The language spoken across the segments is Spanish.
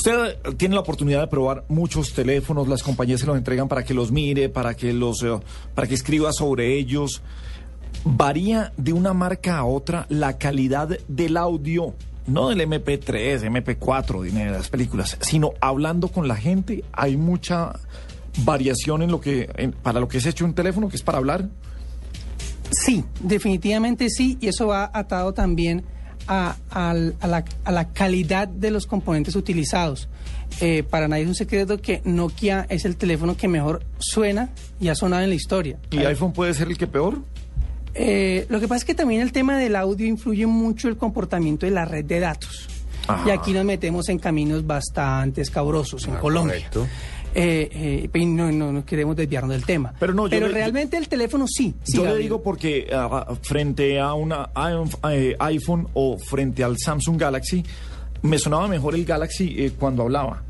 Usted tiene la oportunidad de probar muchos teléfonos, las compañías se los entregan para que los mire, para que los eh, para que escriba sobre ellos. Varía de una marca a otra la calidad del audio, no del MP3, MP4, de las películas, sino hablando con la gente. Hay mucha variación en lo que para lo que es hecho un teléfono, que es para hablar. Sí, definitivamente sí, y eso va atado también a, al- a la, a la calidad de los componentes utilizados. Eh, para nadie es un secreto que Nokia es el teléfono que mejor suena y ha sonado en la historia. ¿Y iPhone puede ser el que peor? Eh, lo que pasa es que también el tema del audio influye mucho el comportamiento de la red de datos. Ajá. Y aquí nos metemos en caminos bastante escabrosos en Ah, Colombia. correcto. Eh, eh, no, no, no queremos desviarnos del tema. Pero no, yo le- realmente el teléfono sí. sí, Yo le digo porque ah, frente a una iPhone, eh, iPhone o frente al Samsung Galaxy, me sonaba mejor el Galaxy eh, cuando hablaba.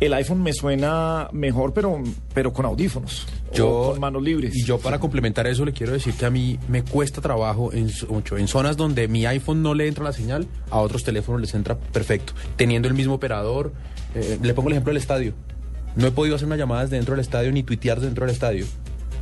El iPhone me suena mejor, pero, pero con audífonos. o con manos libres. Y yo para complementar eso le quiero decir que a mí me cuesta trabajo en, mucho, en zonas donde mi iPhone no le entra la señal, a otros teléfonos les entra perfecto. Teniendo el mismo operador, eh, le pongo el ejemplo del estadio. No he podido hacer unas llamadas dentro del estadio ni tuitear dentro del estadio.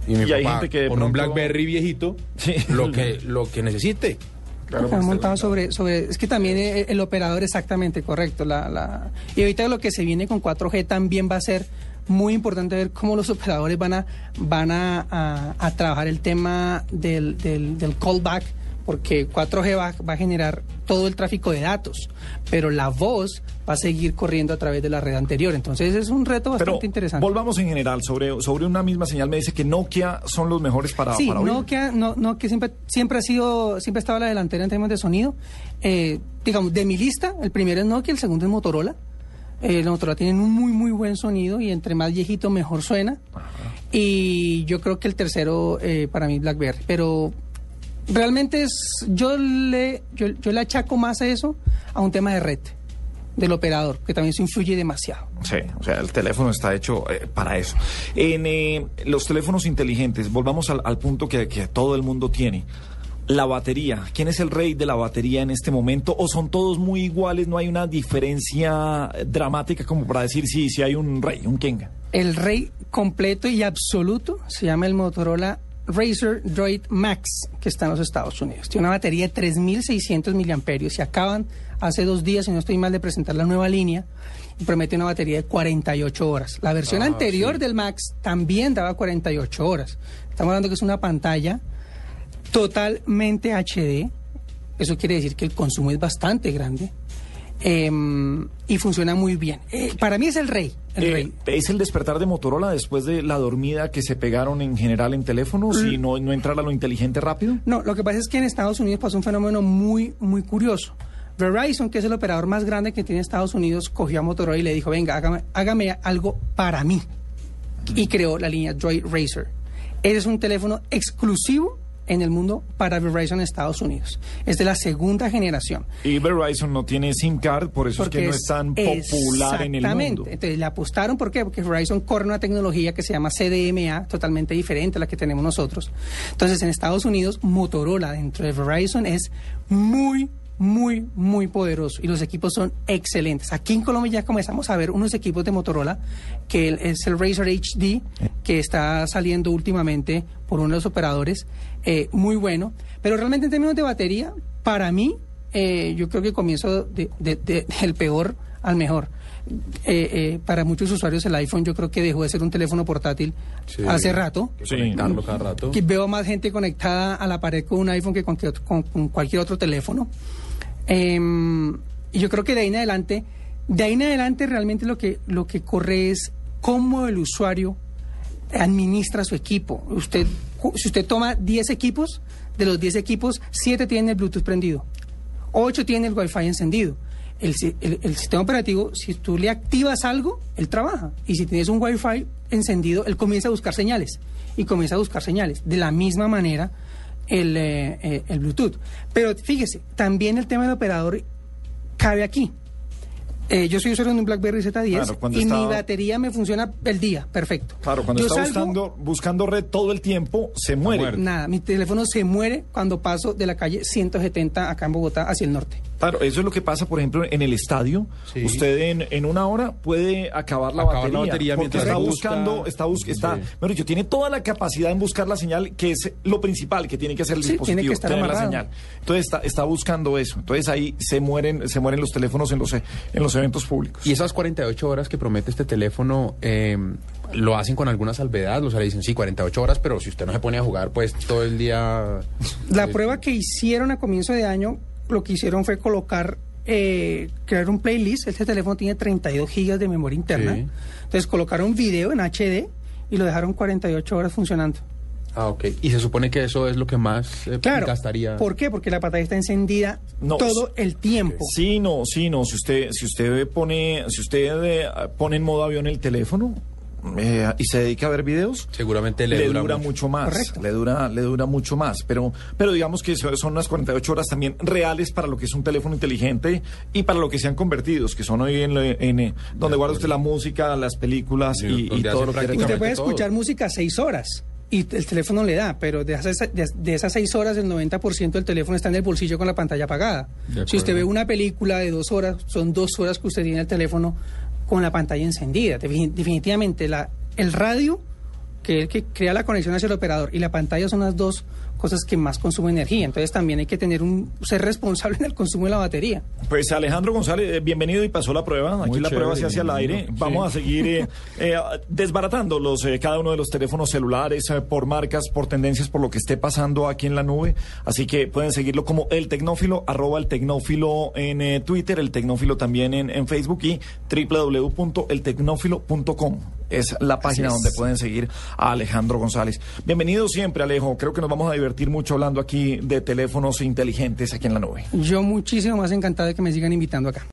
Y mi Y hay gente que con un BlackBerry viejito, Sí. lo que lo que necesite. Claro, montados está- sobre, sobre, es que también eh, el, operador exactamente correcto. La, la, y ahorita lo que se viene con 4G también va a ser muy importante ver cómo los operadores van a, van a, a- a trabajar el tema del, del, del callback, porque 4G va, va a generar todo el tráfico de datos, pero la voz va a seguir corriendo a través de la red anterior. Entonces es un reto Pero bastante interesante. volvamos en general sobre, sobre una misma señal. Me dice que Nokia son los mejores para, Sí, para oír. Nokia, no, Nokia siempre, siempre ha sido, siempre ha estado a la delantera en temas de sonido. Eh, digamos, de mi lista, el primero es Nokia, el segundo es Motorola. Eh, los Motorola tienen un muy, muy buen sonido y entre más viejito mejor suena. Y yo creo que el tercero eh, para mí BlackBerry. Pero realmente es, yo le, yo, yo le achaco más a eso a un tema de red del operador, que también eso influye demasiado. Sí, o sea, el teléfono está hecho eh, para eso. En eh, los teléfonos inteligentes, volvamos al, al punto que, que todo el mundo tiene. La batería, ¿quién es el rey de la batería en este momento? ¿O son todos muy iguales? ¿No hay una diferencia dramática como para decir sí, sí hay un rey, un Kenga? El rey completo y absoluto se llama el Motorola Razer Droid Max, que está en los Estados Unidos. Tiene una batería de 3.600 miliamperios y acaban hace dos días, si no estoy mal, de presentar la nueva línea y promete una batería de 48 horas. La versión Ah, anterior sí. del Max también daba 48 horas. Estamos hablando que es una pantalla totalmente HD. Eso quiere decir que el consumo es bastante grande. Em, y funciona muy bien. Eh, para mí es el rey. El Eh, rey. ¿Es el despertar de Motorola después de la dormida que se pegaron en general en teléfonos y no, no entrar a lo inteligente rápido? No, lo que pasa es que en Estados Unidos pasó un fenómeno muy, muy curioso. Verizon, que es el operador más grande que tiene Estados Unidos, cogió a Motorola y le dijo, venga, hágame, hágame algo para mí. Y creó la línea Droid Racer. Ese es un teléfono exclusivo en el mundo para Verizon en Estados Unidos. Es de la segunda generación. Y Verizon no tiene SIM card, por eso es que no es tan popular en el Exactamente. mundo. Entonces le apostaron, ¿por qué? Porque Verizon corre una tecnología que se llama CDMA, totalmente diferente a la que tenemos nosotros. Entonces en Estados Unidos, Motorola dentro de Verizon es muy, muy, muy poderoso y los equipos son excelentes. Aquí en Colombia ya comenzamos a ver unos equipos de Motorola, que es el Razer HD, que está saliendo últimamente por uno de los operadores, eh, muy bueno. Pero realmente en términos de batería, para mí, eh, yo creo que comienzo de- de- de- del peor al mejor. Eh, eh, para muchos usuarios el iPhone yo creo que dejó de ser un teléfono portátil Sí. hace rato. Sí. conectarlo cada rato. Que veo más gente conectada a la pared con un iPhone que con, que otro- con- con cualquier otro teléfono. Em, y yo creo que de ahí en adelante, de ahí en adelante realmente lo que, lo que corre es cómo el usuario administra su equipo. Usted, si usted toma 10 equipos, de los 10 equipos, 7 tienen el Bluetooth prendido, 8 tienen el Wi-Fi encendido. El, el- el sistema operativo, si tú le activas algo, él trabaja. Y si tienes un Wi-Fi encendido, él comienza a buscar señales. Y comienza a buscar señales. De la misma manera, el, eh, eh, el Bluetooth. Pero fíjese, también el tema del operador cabe aquí. Eh, yo soy usuario de un BlackBerry Z10 Claro, cuando y está- mi batería me funciona el día, perfecto. Claro, cuando Yo está salgo- buscando, buscando red todo el tiempo, se muere. muere. Nada, mi teléfono se muere cuando paso de la calle 170 acá en Bogotá hacia el norte. Claro, eso es lo que pasa, por ejemplo, en el estadio. Sí. Usted en, en una hora puede acabar la Acabar la batería. batería porque mientras está busca. buscando, está, bus- está, Sí. mejor dicho, tiene toda la capacidad en buscar la señal, que es lo principal que tiene que hacer el Sí, tiene dispositivo, que estar tener la señal. Entonces está, está buscando eso. Entonces ahí se mueren, se mueren los teléfonos en los, en los eventos públicos. Y esas 48 horas que promete este teléfono, eh, lo hacen con alguna salvedad. O sea, le dicen, sí, 48 horas, pero si usted no se pone a jugar, pues todo el día. La eh, prueba que hicieron a comienzo de año, lo que hicieron fue colocar, eh, crear un playlist. Este teléfono tiene 32 gigas de memoria interna. Sí. Entonces colocaron video en HD y lo dejaron 48 horas funcionando. Ah, ok. Y se supone que eso es lo que más eh, Claro. gastaría. ¿Por qué? Porque la pantalla está encendida No, todo el tiempo. Sí, no, sí, no. Si usted, si usted pone, si usted eh, pone en modo avión el teléfono eh, y se dedica a ver videos, Seguramente le, le, dura, dura, mucho. mucho más. Correcto. Le dura, le dura mucho más. Pero, pero digamos que son unas 48 horas también reales para lo que es un teléfono inteligente y para lo que se han convertido, que son hoy en, lo- en, eh, donde guarda usted la música, las películas Sí, y, todo lo que Usted puede todo. escuchar música seis horas y el teléfono le da, pero de esas, de, de esas seis horas el 90% del teléfono está en el bolsillo con la pantalla apagada. Si usted ve una película de dos horas, son dos horas que usted tiene el teléfono con la pantalla encendida. Defin- Definitivamente la, el radio, que es el que crea la conexión hacia el operador, y la pantalla son las dos cosas que más consumen energía. Entonces también hay que tener un ser responsable en el consumo de la batería. Pues Alejandro González, eh, bienvenido y pasó la prueba. Aquí Muy la prueba se hace al aire. Vamos Sí. a seguir eh, eh, desbaratando los, eh, cada uno de los teléfonos celulares eh, por marcas, por tendencias, por lo que esté pasando aquí en la nube. Así que pueden seguirlo como El Tecnófilo, arroba El Tecnófilo en eh, Twitter, El Tecnófilo también en, en Facebook y www.eltecnófilo.com. Es la página es. donde pueden seguir a Alejandro González. Bienvenido siempre, Alejo. Creo que nos vamos a divertir mucho hablando aquí de teléfonos inteligentes aquí en la nube. Yo muchísimo más encantado de que me sigan invitando acá.